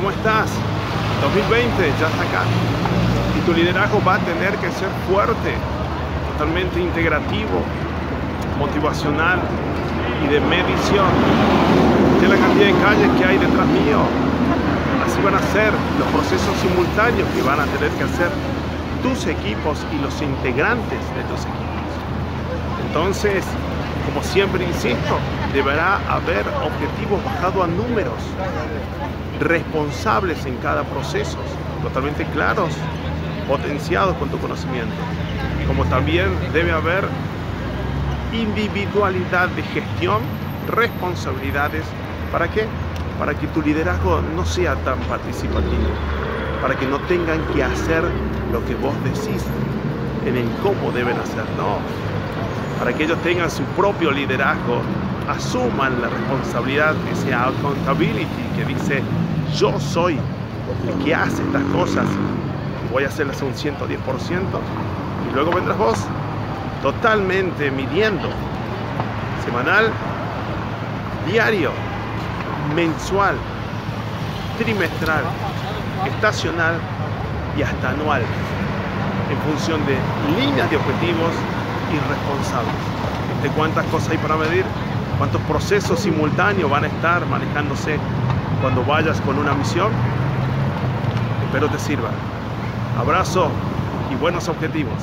¿Cómo estás? 2020 ya está acá. Y tu liderazgo va a tener que ser fuerte, totalmente integrativo, motivacional y de medición. De la cantidad de calles que hay detrás mío. Así van a ser los procesos simultáneos que van a tener que hacer tus equipos y los integrantes de tus equipos. Entonces, como siempre insisto, deberá haber objetivos bajados a números, responsables en cada proceso, totalmente claros, potenciados con tu conocimiento. Como también debe haber individualidad de gestión, responsabilidades, ¿para qué? Para que tu liderazgo no sea tan participativo, para que no tengan que hacer lo que vos decís en el cómo deben hacer, no, para que ellos tengan su propio liderazgo, asuman la responsabilidad, ese accountability que dice yo soy el que hace estas cosas, voy a hacerlas un 110% y luego vendrás vos totalmente midiendo semanal, diario, mensual, trimestral, estacional y hasta anual en función de líneas de objetivos irresponsables. ¿De cuántas cosas hay para medir? ¿Cuántos procesos simultáneos van a estar manejándose cuando vayas con una misión? Espero te sirva. Abrazo y buenos objetivos.